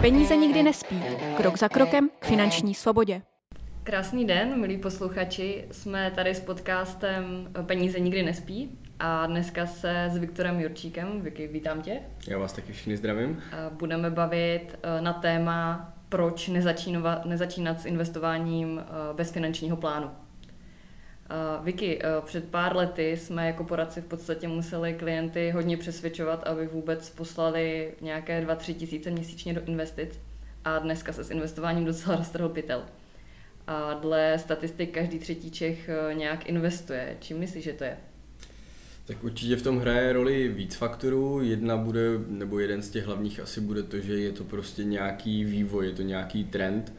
Peníze nikdy nespí. Krok za krokem k finanční svobodě. Krásný den, milí posluchači. Jsme tady s podcastem Peníze nikdy nespí a dneska se s Viktorem Jurčíkem. Vicky, vítám tě. Já vás taky všichni zdravím. Budeme bavit eh, na téma, proč nezačínat s investováním eh, bez finančního plánu. Uh, Vicky, uh, před pár lety jsme jako poradci v podstatě museli klienty hodně přesvědčovat, aby vůbec poslali nějaké 2-3 tisíce měsíčně do investic a dneska se s investováním docela roztrhl pytel. A dle statistik každý třetí Čech uh, nějak investuje. Čím myslíš, že to je? Tak určitě v tom hraje roli víc faktorů. Jedna bude, nebo jeden z těch hlavních asi bude to, že je to prostě nějaký vývoj, je to nějaký trend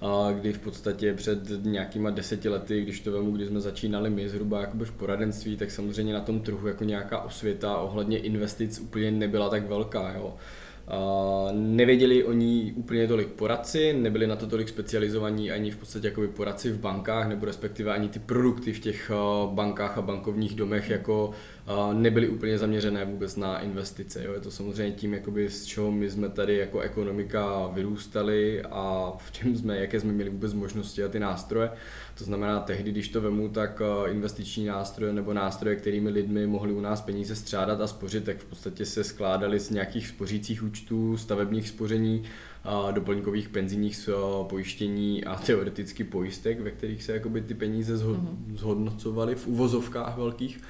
a kdy v podstatě před nějakýma deseti lety, když to vemu, kdy jsme začínali my zhruba jakoby v poradenství, tak samozřejmě na tom trhu jako nějaká osvěta ohledně investic úplně nebyla tak velká. Jo. Uh, nevěděli o ní úplně tolik poradci, nebyli na to tolik specializovaní ani v podstatě jakoby poradci v bankách, nebo respektive ani ty produkty v těch uh, bankách a bankovních domech jako nebyly úplně zaměřené vůbec na investice. Jo. Je to samozřejmě tím, jakoby, z čeho my jsme tady jako ekonomika vyrůstali a v čem jsme, jaké jsme měli vůbec možnosti a ty nástroje. To znamená, tehdy, když to vemu, tak investiční nástroje nebo nástroje, kterými lidmi mohli u nás peníze střádat a spořit, tak v podstatě se skládaly z nějakých spořících účtů, stavebních spoření, doplňkových penzijních pojištění a teoreticky pojistek, ve kterých se jakoby ty peníze mhm. zhodnocovaly v uvozovkách velkých.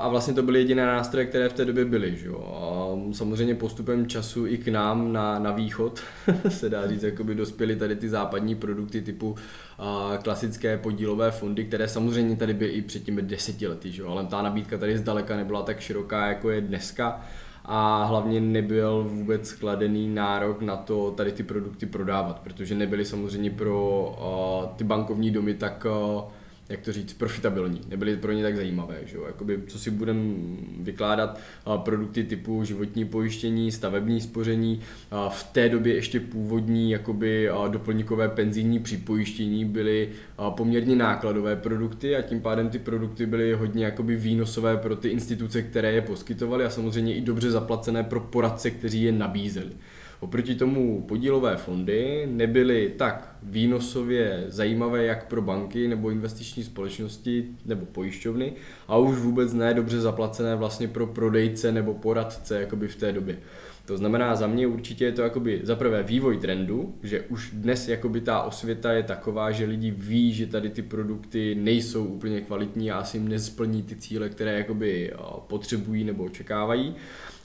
A vlastně to byly jediné nástroje, které v té době byly. Že? A samozřejmě postupem času i k nám na, na východ se dá říct, jakoby dospěly tady ty západní produkty typu a, klasické podílové fondy, které samozřejmě tady byly i před těmi deseti lety, že ale ta nabídka tady zdaleka nebyla tak široká, jako je dneska a hlavně nebyl vůbec skladený nárok na to tady ty produkty prodávat, protože nebyly samozřejmě pro uh, ty bankovní domy tak uh, jak to říct, profitabilní, nebyly pro ně tak zajímavé. Že jo? Jakoby, co si budeme vykládat, produkty typu životní pojištění, stavební spoření, v té době ještě původní jakoby, doplňkové penzijní připojištění byly poměrně nákladové produkty a tím pádem ty produkty byly hodně jakoby výnosové pro ty instituce, které je poskytovaly a samozřejmě i dobře zaplacené pro poradce, kteří je nabízeli. Oproti tomu podílové fondy nebyly tak výnosově zajímavé jak pro banky nebo investiční společnosti nebo pojišťovny a už vůbec ne dobře zaplacené vlastně pro prodejce nebo poradce jakoby v té době. To znamená, za mě určitě je to jakoby za prvé vývoj trendu, že už dnes jakoby ta osvěta je taková, že lidi ví, že tady ty produkty nejsou úplně kvalitní a asi jim nesplní ty cíle, které jakoby potřebují nebo očekávají.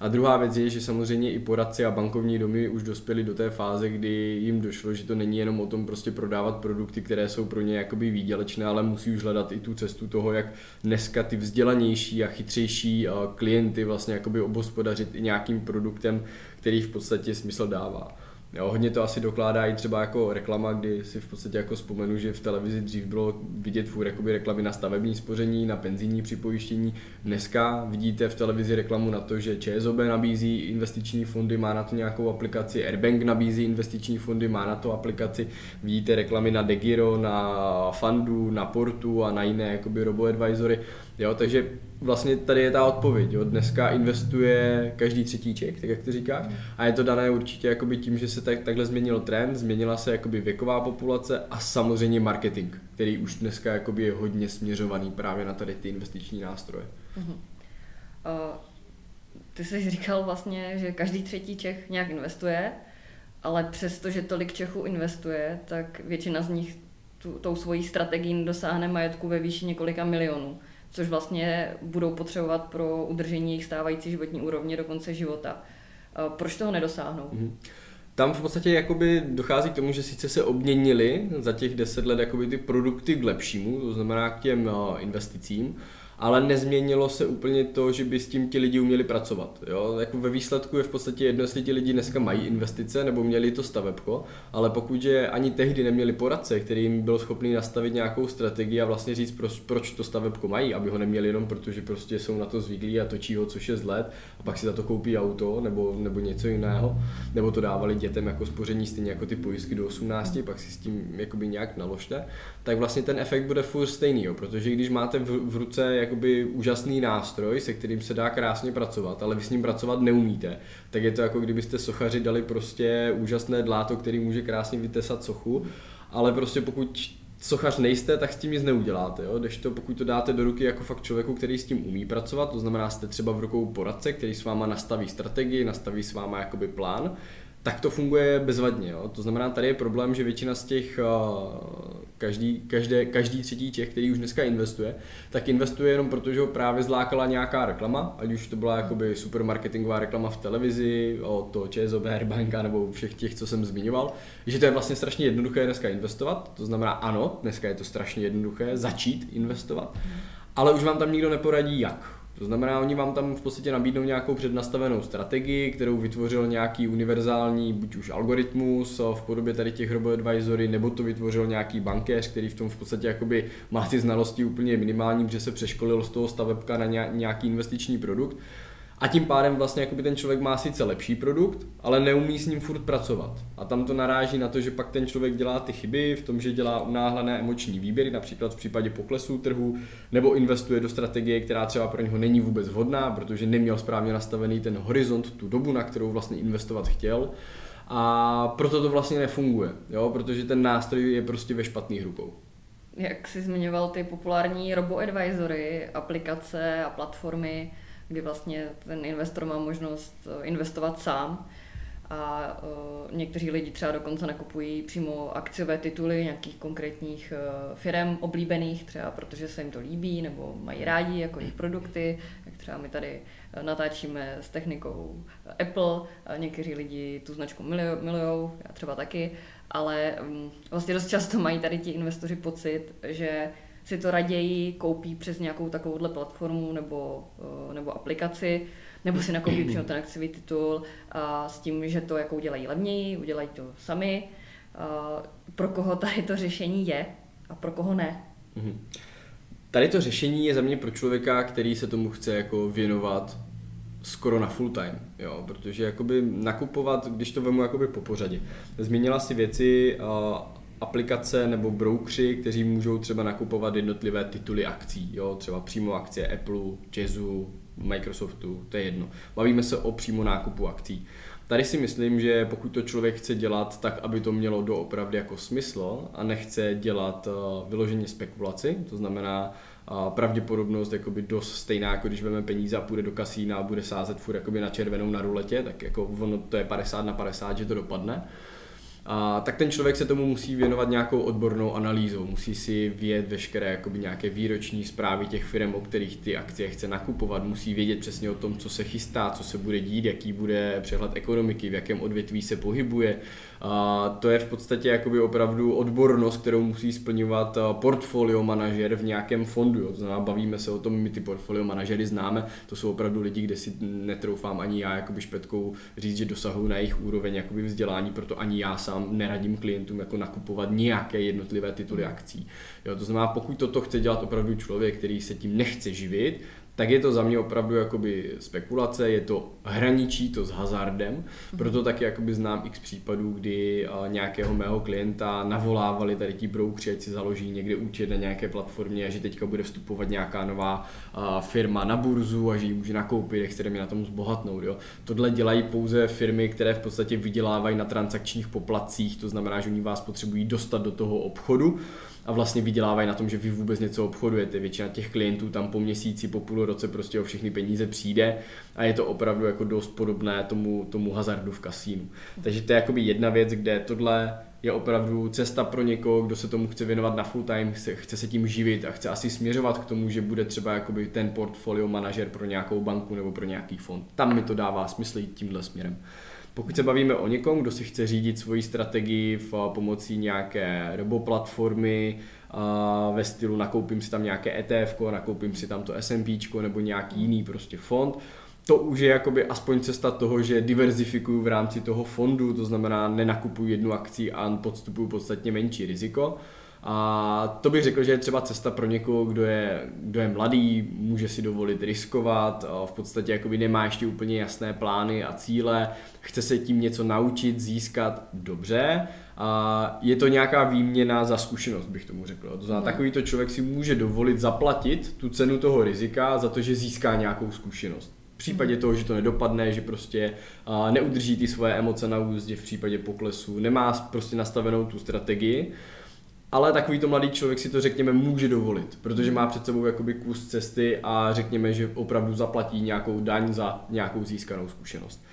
A druhá věc je, že samozřejmě i poradci a bankovní domy už dospěli do té fáze, kdy jim došlo, že to není jenom o tom prostě prodávat produkty, které jsou pro ně jakoby výdělečné, ale musí už hledat i tu cestu toho, jak dneska ty vzdělanější a chytřejší klienty vlastně jakoby obospodařit i nějakým produktem, který v podstatě smysl dává. Jo, hodně to asi dokládá i třeba jako reklama, kdy si v podstatě jako vzpomenu, že v televizi dřív bylo vidět furt jakoby reklamy na stavební spoření, na penzijní připojištění. Dneska vidíte v televizi reklamu na to, že ČSOB nabízí investiční fondy, má na to nějakou aplikaci, Airbank nabízí investiční fondy, má na to aplikaci. Vidíte reklamy na Degiro, na Fundu, na Portu a na jiné jakoby robo-advisory. Jo, takže vlastně tady je ta odpověď. Jo. Dneska investuje každý třetí Čech, tak jak ty říkáš. A je to dané určitě jakoby tím, že se tak, takhle změnil trend, změnila se jakoby věková populace a samozřejmě marketing, který už dneska jakoby je hodně směřovaný právě na tady ty investiční nástroje. Uh-huh. Uh, ty jsi říkal vlastně, že každý třetí Čech nějak investuje, ale přesto, že tolik Čechů investuje, tak většina z nich tu, tou svojí strategií dosáhne majetku ve výši několika milionů což vlastně budou potřebovat pro udržení jejich stávající životní úrovně do konce života. Eh, proč toho nedosáhnou? Mm-hmm. Tam v podstatě jakoby dochází k tomu, že sice se obměnili za těch deset let jakoby ty produkty k lepšímu, to znamená k těm eh, investicím, ale nezměnilo se úplně to, že by s tím ti lidi uměli pracovat. Jo? Jako ve výsledku je v podstatě jedno, jestli ti lidi dneska mají investice nebo měli to stavebko, ale pokud je ani tehdy neměli poradce, který jim byl schopný nastavit nějakou strategii a vlastně říct, proč, proč to stavebko mají, aby ho neměli jenom protože prostě jsou na to zvyklí a točí ho co 6 let a pak si za to koupí auto nebo, nebo něco jiného, nebo to dávali dětem jako spoření stejně jako ty pojistky do 18, pak si s tím jakoby nějak naložte, tak vlastně ten efekt bude furt stejný, jo? protože když máte v, v ruce jak jakoby úžasný nástroj, se kterým se dá krásně pracovat, ale vy s ním pracovat neumíte, tak je to jako kdybyste sochaři dali prostě úžasné dláto, který může krásně vytesat sochu, ale prostě pokud sochař nejste, tak s tím nic neuděláte. Jo? Když to, pokud to dáte do ruky jako fakt člověku, který s tím umí pracovat, to znamená, jste třeba v rukou poradce, který s váma nastaví strategii, nastaví s váma jakoby plán, tak to funguje bezvadně. Jo? To znamená, tady je problém, že většina z těch, každý, každé, každý třetí těch, který už dneska investuje, tak investuje jenom proto, že ho právě zlákala nějaká reklama, ať už to byla jakoby supermarketingová reklama v televizi, o to ČSOB, Banka nebo všech těch, co jsem zmiňoval, že to je vlastně strašně jednoduché dneska investovat. To znamená, ano, dneska je to strašně jednoduché začít investovat, ale už vám tam nikdo neporadí jak to znamená, oni vám tam v podstatě nabídnou nějakou přednastavenou strategii, kterou vytvořil nějaký univerzální, buď už algoritmus v podobě tady těch robo-advisory, nebo to vytvořil nějaký bankéř, který v tom v podstatě jakoby má ty znalosti úplně minimální, že se přeškolil z toho stavebka na nějaký investiční produkt. A tím pádem vlastně jakoby ten člověk má sice lepší produkt, ale neumí s ním furt pracovat. A tam to naráží na to, že pak ten člověk dělá ty chyby v tom, že dělá unáhlené emoční výběry, například v případě poklesu trhu, nebo investuje do strategie, která třeba pro něho není vůbec vhodná, protože neměl správně nastavený ten horizont, tu dobu, na kterou vlastně investovat chtěl. A proto to vlastně nefunguje, jo? protože ten nástroj je prostě ve špatných rukou. Jak jsi zmiňoval ty populární robo-advisory, aplikace a platformy, kdy vlastně ten investor má možnost eh, investovat sám. A uh, někteří lidi třeba dokonce nakupují přímo akciové tituly nějakých konkrétních uh, firm oblíbených, třeba protože se jim to líbí nebo mají rádi jako jejich produkty, jak třeba my tady natáčíme s technikou Apple, někteří lidi tu značku milují, já třeba taky, ale um, vlastně dost často mají tady ti investoři pocit, že si to raději koupí přes nějakou takovouhle platformu nebo, eh, nebo aplikaci, nebo si nakoupí přímo ten akciový titul a s tím, že to jako udělají levněji, udělají to sami. A pro koho tady to řešení je a pro koho ne? Mhm. Tady to řešení je za mě pro člověka, který se tomu chce jako věnovat skoro na full time, jo, protože jakoby nakupovat, když to vemu jakoby po pořadě. Zmínila si věci, aplikace nebo broukři, kteří můžou třeba nakupovat jednotlivé tituly akcí, jo, třeba přímo akcie Apple, Jazzu, Microsoftu, to je jedno. Bavíme se o přímo nákupu akcí. Tady si myslím, že pokud to člověk chce dělat tak, aby to mělo doopravdy jako smysl a nechce dělat uh, vyloženě spekulaci, to znamená uh, pravděpodobnost jakoby dost stejná, jako když vezme peníze a půjde do kasína a bude sázet furt jakoby na červenou na ruletě, tak jako ono to je 50 na 50, že to dopadne a, tak ten člověk se tomu musí věnovat nějakou odbornou analýzou, musí si vědět veškeré jakoby nějaké výroční zprávy těch firm, o kterých ty akcie chce nakupovat, musí vědět přesně o tom, co se chystá, co se bude dít, jaký bude přehled ekonomiky, v jakém odvětví se pohybuje. A to je v podstatě jakoby opravdu odbornost, kterou musí splňovat portfolio manažer v nějakém fondu. Jo. Znamená, bavíme se o tom, my ty portfolio manažery známe, to jsou opravdu lidi, kde si netroufám ani já jakoby špetkou říct, že dosahují na jejich úroveň jakoby vzdělání, proto ani já sám neradím klientům jako nakupovat nějaké jednotlivé tituly akcí. Jo, to znamená, pokud toto chce dělat opravdu člověk, který se tím nechce živit, tak je to za mě opravdu jakoby spekulace, je to hraničí to s hazardem, mhm. proto taky jakoby znám x případů, kdy nějakého mého klienta navolávali tady ti broukři, ať si založí někde účet na nějaké platformě a že teďka bude vstupovat nějaká nová firma na burzu a že ji může nakoupit, jak mě na tom zbohatnout. Jo. Tohle dělají pouze firmy, které v podstatě vydělávají na transakčních poplatcích, to znamená, že oni vás potřebují dostat do toho obchodu a vlastně vydělávají na tom, že vy vůbec něco obchodujete. Většina těch klientů tam po měsíci, po půl roce prostě o všechny peníze přijde a je to opravdu jako dost podobné tomu, tomu hazardu v kasínu. Takže to je jakoby jedna věc, kde tohle je opravdu cesta pro někoho, kdo se tomu chce věnovat na full time, chce, chce se tím živit a chce asi směřovat k tomu, že bude třeba jakoby ten portfolio manažer pro nějakou banku nebo pro nějaký fond. Tam mi to dává smysl jít tímhle směrem. Pokud se bavíme o někom, kdo si chce řídit svoji strategii v pomocí nějaké roboplatformy, ve stylu nakoupím si tam nějaké ETF, nakoupím si tam to S&P nebo nějaký jiný prostě fond, to už je jakoby aspoň cesta toho, že diverzifikuju v rámci toho fondu, to znamená nenakupuju jednu akci a podstupuju podstatně menší riziko. A to bych řekl, že je třeba cesta pro někoho, kdo je, kdo je mladý, může si dovolit riskovat, v podstatě jakoby nemá ještě úplně jasné plány a cíle, chce se tím něco naučit, získat dobře. A je to nějaká výměna za zkušenost, bych tomu řekl. To znamená, hmm. takovýto člověk si může dovolit zaplatit tu cenu toho rizika za to, že získá nějakou zkušenost. V případě hmm. toho, že to nedopadne, že prostě neudrží ty svoje emoce na úzdě v případě poklesu, nemá prostě nastavenou tu strategii, ale takovýto mladý člověk si to řekněme může dovolit, protože má před sebou jakoby kus cesty a řekněme, že opravdu zaplatí nějakou daň za nějakou získanou zkušenost.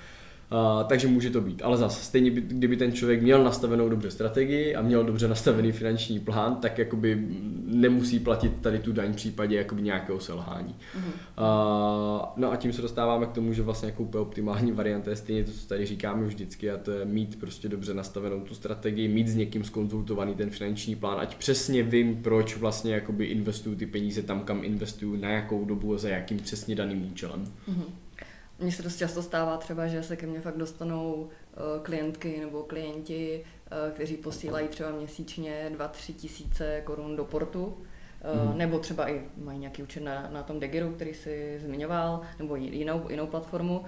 Uh, takže může to být. Ale zase, stejně by, kdyby ten člověk měl nastavenou dobře strategii a měl dobře nastavený finanční plán, tak jakoby nemusí platit tady tu daň v případě jakoby nějakého selhání. Uh-huh. Uh, no a tím se dostáváme k tomu, že vlastně jako úplně optimální varianta je stejně to, co tady říkáme vždycky, a to je mít prostě dobře nastavenou tu strategii, mít s někým skonzultovaný ten finanční plán, ať přesně vím, proč vlastně jakoby investuju ty peníze tam, kam investuju, na jakou dobu a za jakým přesně daným účelem. Uh-huh. Mně se dost často stává třeba, že se ke mně fakt dostanou uh, klientky nebo klienti, uh, kteří posílají třeba měsíčně 2-3 tisíce korun do portu, uh, mm. nebo třeba i mají nějaký účet na, na tom Degiru, který si zmiňoval, nebo jinou, jinou platformu,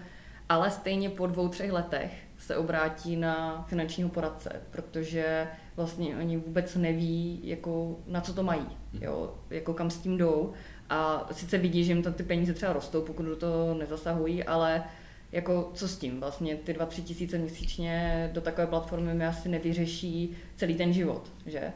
ale stejně po dvou, třech letech se obrátí na finančního poradce, protože vlastně oni vůbec neví, jako, na co to mají, mhm. jo, jako kam s tím jdou a sice vidí, že jim tam ty peníze třeba rostou, pokud do toho nezasahují, ale jako co s tím? Vlastně ty 2-3 tisíce měsíčně do takové platformy mi asi nevyřeší celý ten život, že?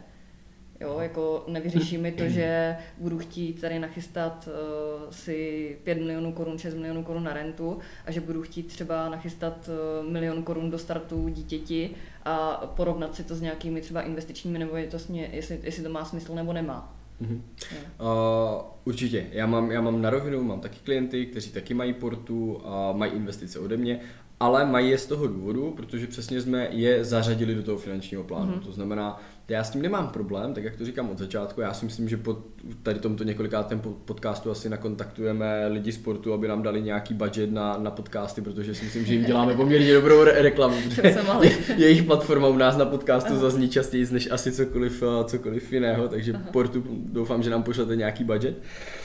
Jo, jako nevyřeší mi to, že budu chtít tady nachystat uh, si 5 milionů korun, 6 milionů korun na rentu a že budu chtít třeba nachystat uh, milion korun do startu dítěti a porovnat si to s nějakými třeba investičními, nebo je to jestli, jestli to má smysl nebo nemá. Mm-hmm. Uh, určitě. Já mám, já mám na rovinu, mám taky klienty, kteří taky mají portu a mají investice ode mě ale mají je z toho důvodu, protože přesně jsme je zařadili do toho finančního plánu. Mm-hmm. To znamená, já s tím nemám problém, tak jak to říkám od začátku, já si myslím, že po tady tomto několikátém podcastu asi nakontaktujeme lidi sportu, aby nám dali nějaký budget na, na podcasty, protože si myslím, že jim děláme poměrně dobrou re- reklamu. Je, jejich platforma u nás na podcastu Aha. zazní častěji než asi cokoliv, cokoliv jiného, takže Aha. portu doufám, že nám pošlete nějaký budget. Uh,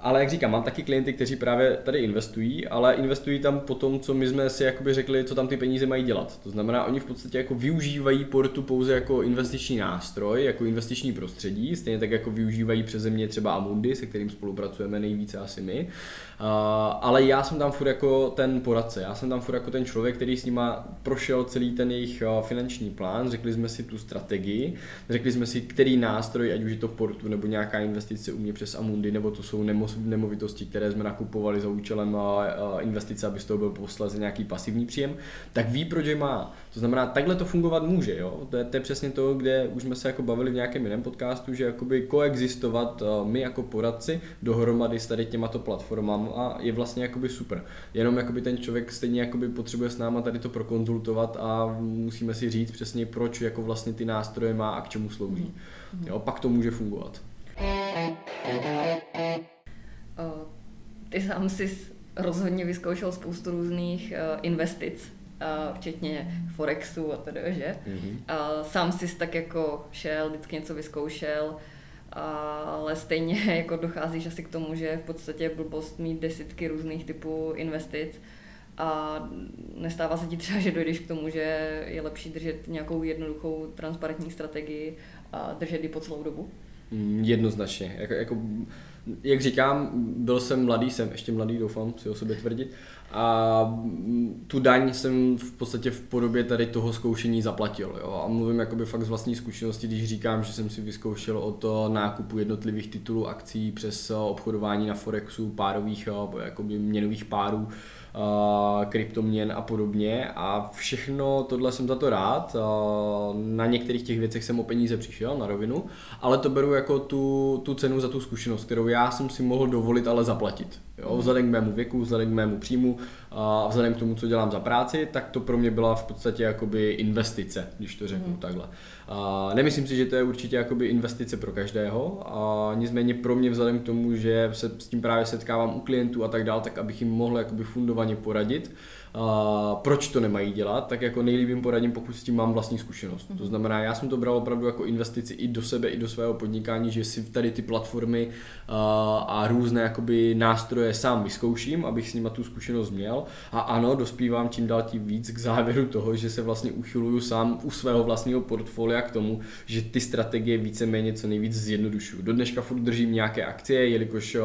ale jak říkám, mám taky klienty, kteří právě tady investují, ale investují tam po tom, co my jsme si jakoby řekli, co tam ty peníze mají dělat. To znamená, oni v podstatě jako využívají portu pouze jako investiční nástroj, jako investiční prostředí, stejně tak jako využívají přeze mě třeba Amundi, se kterým spolupracujeme nejvíce asi my. Uh, ale já jsem tam furt jako ten poradce, já jsem tam furt jako ten člověk, který s nima prošel celý ten jejich finanční plán, řekli jsme si tu strategii, řekli jsme si, který nástroj, ať už je to portu nebo nějaká investice u mě přes Amundi, nebo to jsou nemovitosti, které jsme nakupovali za účelem investice, aby z toho byl posledně nějaký pasivní příjem, tak ví, proč je má. To znamená, takhle to fungovat může. Jo? To, je, to je přesně to, kde už jsme se jako bavili v nějakém jiném podcastu, že jakoby koexistovat my jako poradci dohromady s tady těmato platformami a je vlastně jakoby super. Jenom jakoby ten člověk stejně jakoby potřebuje s náma tady to prokonzultovat a musíme si říct přesně, proč jako vlastně ty nástroje má a k čemu slouží. Mm-hmm. Jo, pak to může fungovat. Ty sám si rozhodně vyzkoušel spoustu různých uh, investic, uh, včetně Forexu a tedy, že? Mm-hmm. Sám si tak jako šel, vždycky něco vyzkoušel, ale stejně jako docházíš asi k tomu, že v podstatě blbost mít desítky různých typů investic a nestává se ti třeba, že dojdeš k tomu, že je lepší držet nějakou jednoduchou transparentní strategii a držet ji po celou dobu? Jednoznačně. Jako, jako, jak říkám, byl jsem mladý, jsem ještě mladý, doufám si o sobě tvrdit. A tu daň jsem v podstatě v podobě tady toho zkoušení zaplatil. Jo? A mluvím jakoby fakt z vlastní zkušenosti, když říkám, že jsem si vyzkoušel od nákupu jednotlivých titulů akcí přes obchodování na Forexu, párových, jakoby měnových párů, kryptoměn a podobně a všechno tohle jsem za to rád. Na některých těch věcech jsem o peníze přišel na rovinu, ale to beru jako tu, tu cenu za tu zkušenost, kterou já jsem si mohl dovolit ale zaplatit. Jo, vzhledem k mému věku, vzhledem k mému příjmu a vzhledem k tomu, co dělám za práci, tak to pro mě byla v podstatě jakoby investice, když to řeknu mm. takhle. A nemyslím si, že to je určitě jakoby investice pro každého, a nicméně pro mě vzhledem k tomu, že se s tím právě setkávám u klientů a tak dál, tak abych jim mohl jakoby fundovaně poradit, a proč to nemají dělat, tak jako nejlíbým poradím, pokud s tím mám vlastní zkušenost. To znamená, já jsem to bral opravdu jako investici i do sebe, i do svého podnikání, že si tady ty platformy a, různé jakoby nástroje sám vyzkouším, abych s nimi tu zkušenost měl. A ano, dospívám tím dál tím víc k závěru toho, že se vlastně uchyluju sám u svého vlastního portfolia k tomu, že ty strategie víceméně co nejvíc zjednodušuju. Do dneška furt držím nějaké akcie, jelikož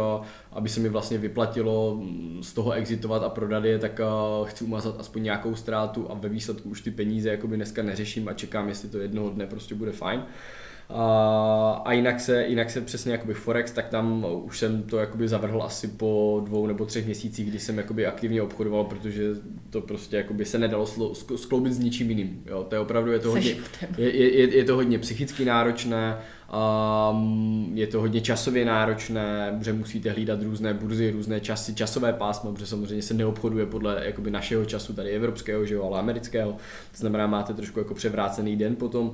aby se mi vlastně vyplatilo mm, z toho exitovat a prodat je, tak chci umazat aspoň nějakou ztrátu a ve výsledku už ty peníze jakoby dneska neřeším a čekám, jestli to jednoho dne prostě bude fajn. A, a jinak, se, jinak se přesně jakoby Forex, tak tam už jsem to jakoby zavrhl asi po dvou nebo třech měsících, kdy jsem jakoby aktivně obchodoval, protože to prostě jakoby se nedalo slo, skloubit s ničím jiným. Jo, to je opravdu, je to, hodně, je, je, je to hodně psychicky náročné, Um, je to hodně časově náročné, protože musíte hlídat různé burzy, různé časy, časové pásmo, protože samozřejmě se neobchoduje podle jakoby našeho času, tady evropského, že jo, ale amerického. To znamená, máte trošku jako převrácený den potom.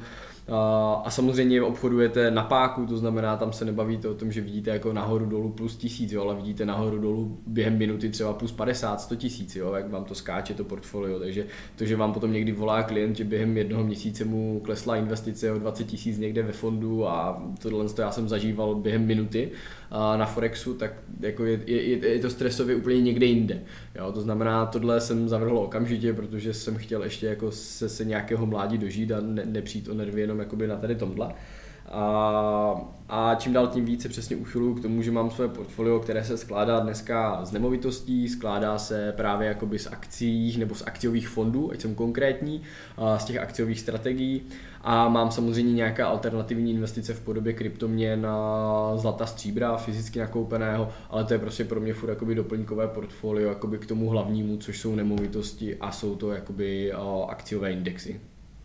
A samozřejmě obchodujete na páku, to znamená, tam se nebavíte o tom, že vidíte jako nahoru dolů plus tisíc, jo, ale vidíte nahoru dolů během minuty třeba plus 50, 100 tisíc, jo, jak vám to skáče to portfolio. Takže to, že vám potom někdy volá klient, že během jednoho měsíce mu klesla investice o 20 tisíc někde ve fondu a tohle to já jsem zažíval během minuty na Forexu, tak jako je, je, je to stresově úplně někde jinde. Jo, to znamená, tohle jsem zavrhl okamžitě, protože jsem chtěl ještě jako se, se nějakého mládí dožít a ne, nepřijít o nervy jenom jakoby na tady tomhle. A, a čím dál tím více přesně uchyluju k tomu, že mám své portfolio, které se skládá dneska z nemovitostí, skládá se právě jakoby z akcí nebo z akciových fondů, ať jsem konkrétní, z těch akciových strategií a mám samozřejmě nějaké alternativní investice v podobě kryptoměn, zlata, stříbra, fyzicky nakoupeného, ale to je prostě pro mě furt jakoby doplňkové portfolio jakoby k tomu hlavnímu, což jsou nemovitosti a jsou to jakoby akciové indexy.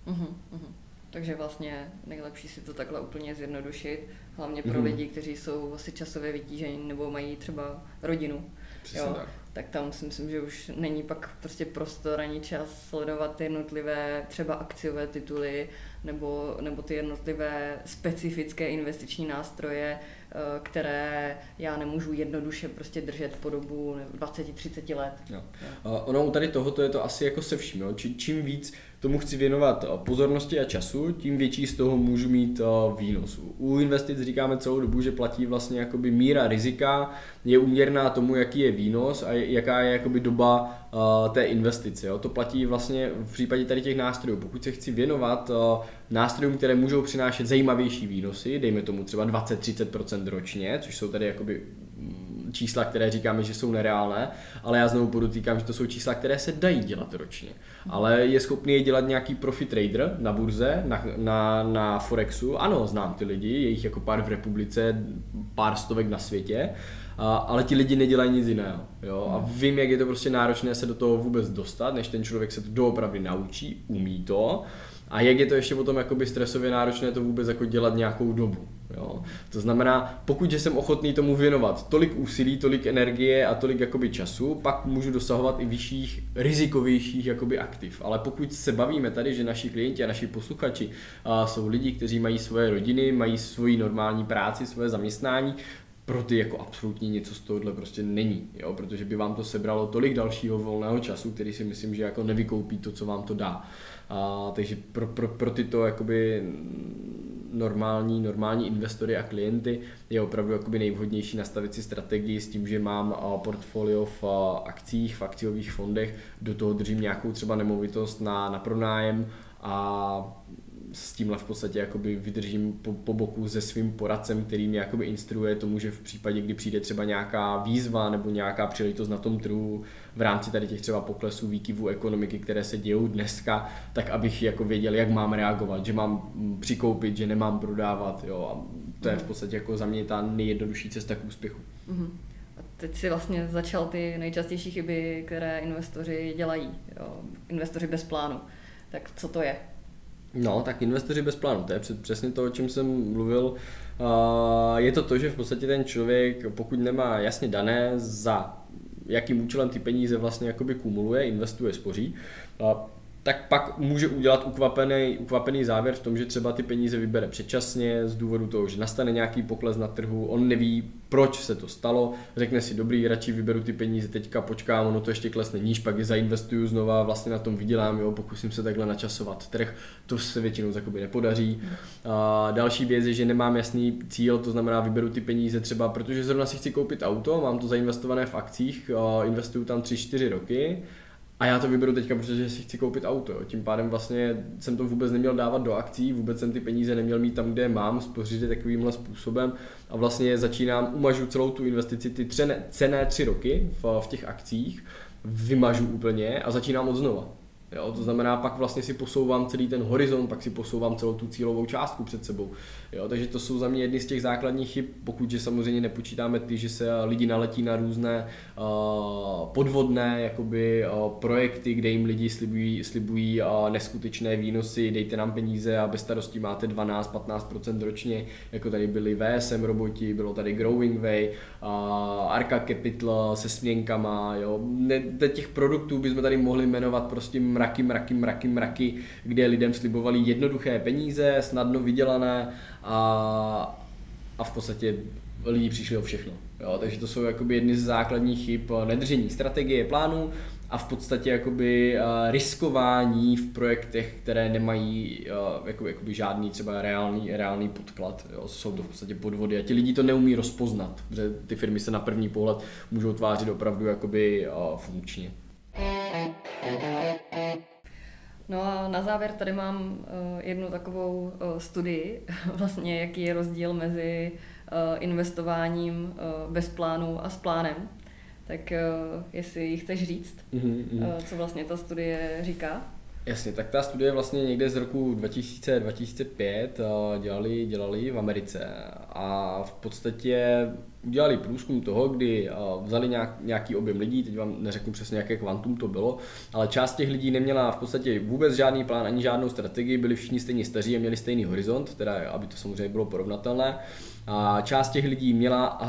Uh-huh, uh-huh. Takže vlastně nejlepší si to takhle úplně zjednodušit, hlavně pro mm-hmm. lidi, kteří jsou asi časově vytížení nebo mají třeba rodinu. Přesně jo, tak. tak tam si myslím, že už není pak prostě prostor ani čas sledovat jednotlivé třeba akciové tituly nebo, nebo ty jednotlivé specifické investiční nástroje, eh, které já nemůžu jednoduše prostě držet po dobu 20-30 let. Jo. Jo. Ono tady tohoto je to asi jako se vším. Jo. Čím víc tomu chci věnovat eh, pozornosti a času, tím větší z toho můžu mít eh, výnos. U investic říkáme celou dobu, že platí vlastně jakoby míra rizika, je uměrná tomu, jaký je výnos a jaká je jakoby doba eh, té investice. To platí vlastně v případě tady těch nástrojů. Pokud se chci věnovat nástrojům, které můžou přinášet zajímavější výnosy, dejme tomu třeba 20-30% ročně, což jsou tady jakoby čísla, které říkáme, že jsou nereálné, ale já znovu podotýkám, že to jsou čísla, které se dají dělat ročně. Ale je schopný je dělat nějaký profit trader na burze, na, na, na Forexu. Ano, znám ty lidi, je jich jako pár v republice, pár stovek na světě, a, ale ti lidi nedělají nic jiného. Jo? A vím, jak je to prostě náročné se do toho vůbec dostat, než ten člověk se to doopravdy naučí, umí to. A jak je to ještě potom jakoby stresově náročné to vůbec jako dělat nějakou dobu. Jo. To znamená, pokud jsem ochotný tomu věnovat tolik úsilí, tolik energie a tolik jakoby času, pak můžu dosahovat i vyšších, rizikovějších jakoby aktiv. Ale pokud se bavíme tady, že naši klienti a naši posluchači a jsou lidi, kteří mají svoje rodiny, mají svoji normální práci, svoje zaměstnání, pro ty jako absolutně něco z tohohle prostě není, jo? protože by vám to sebralo tolik dalšího volného času, který si myslím, že jako nevykoupí to, co vám to dá. A, takže pro, pro, pro tyto jakoby normální, normální investory a klienty je opravdu jakoby nejvhodnější nastavit si strategii s tím, že mám portfolio v akcích, v akciových fondech, do toho držím nějakou třeba nemovitost na, na pronájem a s tímhle v podstatě jakoby vydržím po, po boku se svým poradcem, který mě jakoby instruuje tomu, že v případě, kdy přijde třeba nějaká výzva nebo nějaká příležitost na tom trhu v rámci tady těch třeba poklesů, výkyvů ekonomiky, které se dějou dneska, tak abych jako věděl, jak mám reagovat, že mám přikoupit, že nemám prodávat, jo, a to je v podstatě jako za mě ta nejjednodušší cesta k úspěchu. Mm-hmm. Teď si vlastně začal ty nejčastější chyby, které investoři dělají, jo, investoři bez plánu. Tak co to je? No, tak investoři bez plánu, to je přesně to, o čem jsem mluvil. Je to to, že v podstatě ten člověk, pokud nemá jasně dané, za jakým účelem ty peníze vlastně jakoby kumuluje, investuje, spoří, tak pak může udělat ukvapený, ukvapený závěr v tom, že třeba ty peníze vybere předčasně z důvodu toho, že nastane nějaký pokles na trhu, on neví, proč se to stalo, řekne si, dobrý, radši vyberu ty peníze teďka, počkám, ono to ještě klesne níž, pak je zainvestuju znova, vlastně na tom vydělám, jo, pokusím se takhle načasovat trh, to se většinou jakoby nepodaří. A další věc je, že nemám jasný cíl, to znamená, vyberu ty peníze třeba, protože zrovna si chci koupit auto, mám to zainvestované v akcích, investuju tam 3-4 roky, a já to vyberu teďka, protože si chci koupit auto. Jo. Tím pádem vlastně jsem to vůbec neměl dávat do akcí, vůbec jsem ty peníze neměl mít tam, kde je mám, spořit je takovýmhle způsobem a vlastně začínám, umažu celou tu investici, ty třené, cené tři roky v, v těch akcích, vymažu úplně a začínám od znova. Jo, to znamená, pak vlastně si posouvám celý ten horizont, pak si posouvám celou tu cílovou částku před sebou. Jo, takže to jsou za mě jedny z těch základních chyb, pokud že samozřejmě nepočítáme ty, že se lidi naletí na různé uh, podvodné jakoby, uh, projekty, kde jim lidi slibují, slibují uh, neskutečné výnosy, dejte nám peníze a bez starostí máte 12-15% ročně, jako tady byli VSM roboti, bylo tady Growing Way, uh, Arca Capital se směnkama, jo. Ne, těch produktů bychom tady mohli jmenovat prostě mraky, mraky, mraky, mraky, kde lidem slibovali jednoduché peníze, snadno vydělané a, a v podstatě lidi přišli o všechno. Jo, takže to jsou jakoby jedny z základních chyb nedržení strategie, plánu a v podstatě jakoby uh, riskování v projektech, které nemají uh, jakoby, jakoby žádný třeba reálný, reálný podklad. Jo. Jsou to v podstatě podvody a ti lidi to neumí rozpoznat, protože ty firmy se na první pohled můžou tvářit opravdu jakoby uh, funkčně. No a na závěr tady mám uh, jednu takovou uh, studii, vlastně jaký je rozdíl mezi uh, investováním bez plánu a s plánem. Tak jestli ji chceš říct, mm-hmm. uh, co vlastně ta studie říká? Jasně, tak ta studie vlastně někde z roku 2000-2005 dělali, dělali v Americe a v podstatě udělali průzkum toho, kdy vzali nějak, nějaký objem lidí, teď vám neřeknu přesně, jaké kvantum to bylo, ale část těch lidí neměla v podstatě vůbec žádný plán ani žádnou strategii, byli všichni stejně staří a měli stejný horizont, teda aby to samozřejmě bylo porovnatelné. A část těch lidí měla,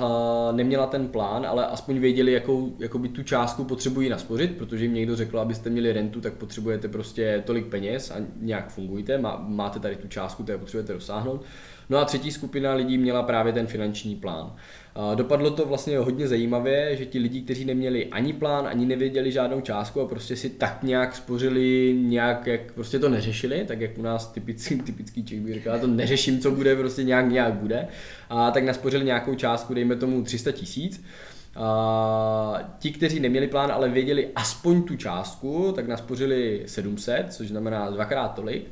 neměla ten plán, ale aspoň věděli, jakou jakoby tu částku potřebují naspořit, protože jim někdo řekl, abyste měli rentu, tak potřebujete prostě tolik peněz a nějak fungujte, máte tady tu částku, které potřebujete dosáhnout. No a třetí skupina lidí měla právě ten finanční plán. Dopadlo to vlastně hodně zajímavě, že ti lidi, kteří neměli ani plán, ani nevěděli žádnou částku a prostě si tak nějak spořili, nějak jak prostě to neřešili, tak jak u nás typický, typický Čech by říkal, to neřeším, co bude, prostě nějak nějak bude. A tak naspořili nějakou částku, dejme tomu 300 tisíc. A ti, kteří neměli plán, ale věděli aspoň tu částku, tak naspořili 700, což znamená dvakrát tolik.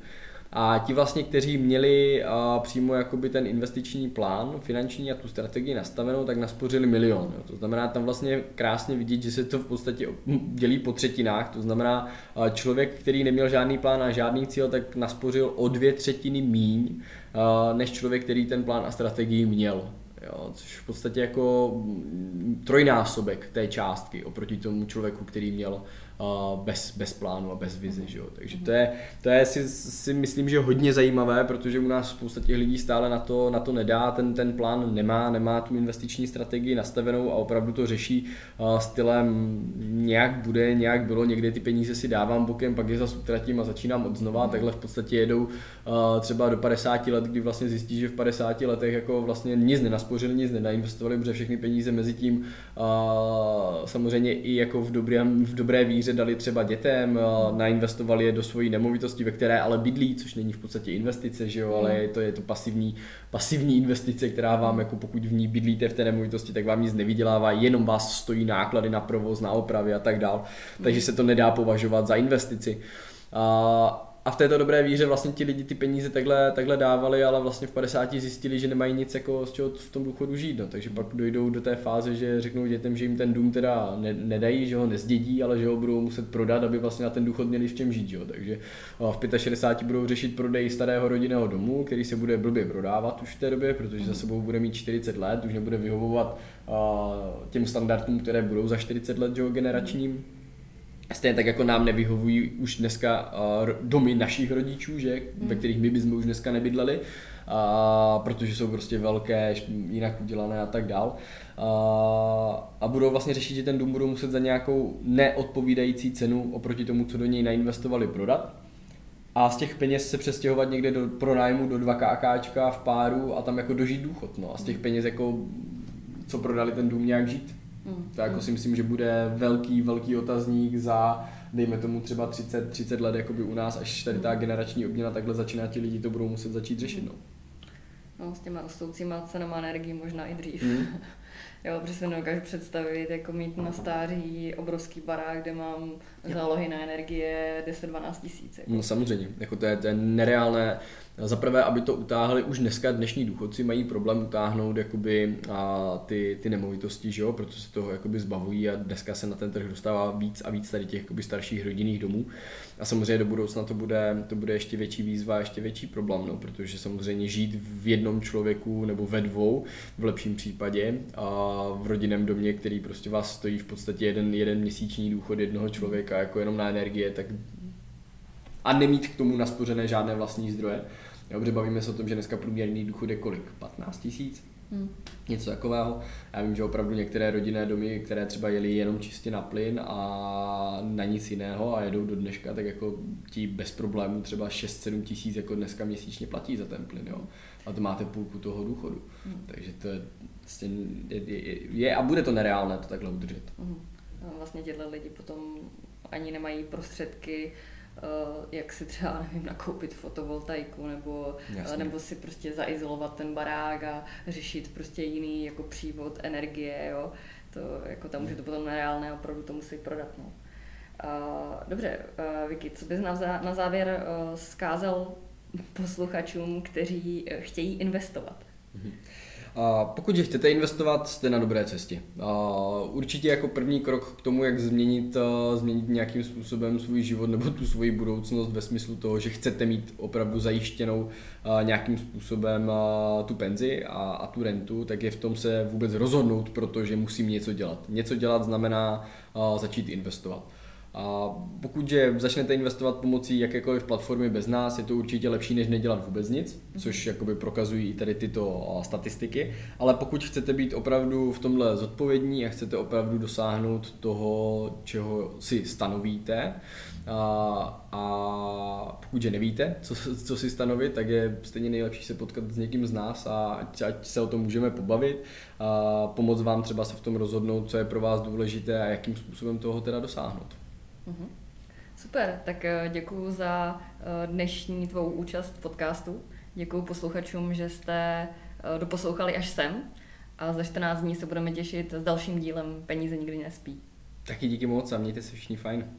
A ti vlastně, kteří měli přímo jakoby ten investiční plán finanční a tu strategii nastavenou, tak naspořili milion. Jo. To znamená, tam vlastně krásně vidět, že se to v podstatě dělí po třetinách. To znamená, člověk, který neměl žádný plán a žádný cíl, tak naspořil o dvě třetiny míň, než člověk, který ten plán a strategii měl. Jo, což v podstatě jako trojnásobek té částky oproti tomu člověku, který měl bez, bez plánu a bez vize. Že jo? Takže to je, to je si, si myslím, že hodně zajímavé, protože u nás spousta těch lidí stále na to, na to nedá, ten, ten plán nemá, nemá tu investiční strategii nastavenou a opravdu to řeší stylem nějak bude, nějak bylo, někde ty peníze si dávám bokem, pak je zase utratím a začínám od znova, takhle v podstatě jedou třeba do 50 let, kdy vlastně zjistí, že v 50 letech jako vlastně nic nenaspořili, nic nenainvestovali, protože všechny peníze mezi tím samozřejmě i jako v, dobré, v dobré víře peníze dali třeba dětem, nainvestovali je do svojí nemovitosti, ve které ale bydlí, což není v podstatě investice, že jo, ale je to, je to pasivní, pasivní investice, která vám, jako pokud v ní bydlíte v té nemovitosti, tak vám nic nevydělává, jenom vás stojí náklady na provoz, na opravy a tak dál. Takže se to nedá považovat za investici. A a v této dobré víře vlastně ti lidi ty peníze takhle, takhle dávali, ale vlastně v 50 zjistili, že nemají nic jako z čeho v tom důchodu žít. No. Takže pak dojdou do té fáze, že řeknou dětem, že jim ten dům teda ne, nedají, že ho nezdědí, ale že ho budou muset prodat, aby vlastně na ten důchod měli v čem žít. Jo. Takže v 65 budou řešit prodej starého rodinného domu, který se bude blbě prodávat už v té době, protože za sebou bude mít 40 let, už nebude vyhovovat těm standardům, které budou za 40 let že, generačním. Stejně tak jako nám nevyhovují už dneska domy našich rodičů, že, mm. ve kterých my bychom už dneska nebydleli. a, protože jsou prostě velké, jinak udělané a tak dál. A, a budou vlastně řešit, že ten dům budou muset za nějakou neodpovídající cenu oproti tomu, co do něj nainvestovali, prodat a z těch peněz se přestěhovat někde do pronájmu do 2 KKčka v páru a tam jako dožít důchod. No. A z těch peněz jako co prodali ten dům nějak žít. Mm. To jako si myslím, že bude velký, velký otazník za dejme tomu třeba 30, 30 let jakoby u nás, až tady ta generační obměna takhle začíná, ti lidi to budou muset začít řešit. No. No, s těma rostoucíma cenama energii možná i dřív. Mm. Jo, protože si nedokážu představit, jako mít na stáří obrovský barák, kde mám zálohy na energie 10-12 tisíc. Jako. No samozřejmě, jako to je, to je nereálné, za prvé, aby to utáhli, už dneska dnešní důchodci mají problém utáhnout jakoby, a ty, ty nemovitosti, že jo? protože se toho jakoby zbavují a dneska se na ten trh dostává víc a víc tady těch jakoby starších rodinných domů. A samozřejmě do budoucna to bude, to bude ještě větší výzva, ještě větší problém, no, protože samozřejmě žít v jednom člověku nebo ve dvou v lepším případě a v rodinném domě, který prostě vás stojí v podstatě jeden, jeden měsíční důchod jednoho člověka jako jenom na energie, tak a nemít k tomu naspořené žádné vlastní zdroje, Dobře, bavíme se o tom, že dneska průměrný důchod je kolik? 15 tisíc? Hmm. Něco takového. Já vím, že opravdu některé rodinné domy, které třeba jeli jenom čistě na plyn a na nic jiného a jedou do dneška, tak jako ti bez problémů třeba 6-7 tisíc jako dneska měsíčně platí za ten plyn. Jo? A to máte půlku toho důchodu. Hmm. Takže to je, vlastně je, je, je, a bude to nereálné to takhle udržet. Hmm. No, vlastně těhle lidi potom ani nemají prostředky Eh, jak si třeba, nevím, nakoupit fotovoltaiku nebo, Jasně. nebo si prostě zaizolovat ten barák a řešit prostě jiný jako přívod energie, jo. To, jako tam už je to potom nereálné, opravdu to musí prodat, no. Dobře, uh, Vicky, co bys na, závěr zkázal posluchačům, kteří chtějí investovat? Mm-hmm. A pokud je chcete investovat, jste na dobré cestě. Určitě jako první krok k tomu, jak změnit, změnit nějakým způsobem svůj život nebo tu svoji budoucnost ve smyslu toho, že chcete mít opravdu zajištěnou nějakým způsobem tu penzi a, a tu rentu, tak je v tom se vůbec rozhodnout, protože musím něco dělat. Něco dělat znamená začít investovat. A pokud že začnete investovat pomocí jakékoliv platformy bez nás, je to určitě lepší, než nedělat vůbec nic, což jakoby prokazují i tady tyto statistiky. Ale pokud chcete být opravdu v tomhle zodpovědní a chcete opravdu dosáhnout toho, čeho si stanovíte, a, a pokud že nevíte, co, co si stanovit, tak je stejně nejlepší se potkat s někým z nás a ať, ať se o tom můžeme pobavit a pomoct vám třeba se v tom rozhodnout, co je pro vás důležité a jakým způsobem toho teda dosáhnout. Mm-hmm. Super, tak eh, děkuji za eh, dnešní tvou účast v podcastu. Děkuji posluchačům, že jste eh, doposlouchali až sem a za 14 dní se budeme těšit s dalším dílem Peníze nikdy nespí. Taky díky moc a mějte se všichni fajn.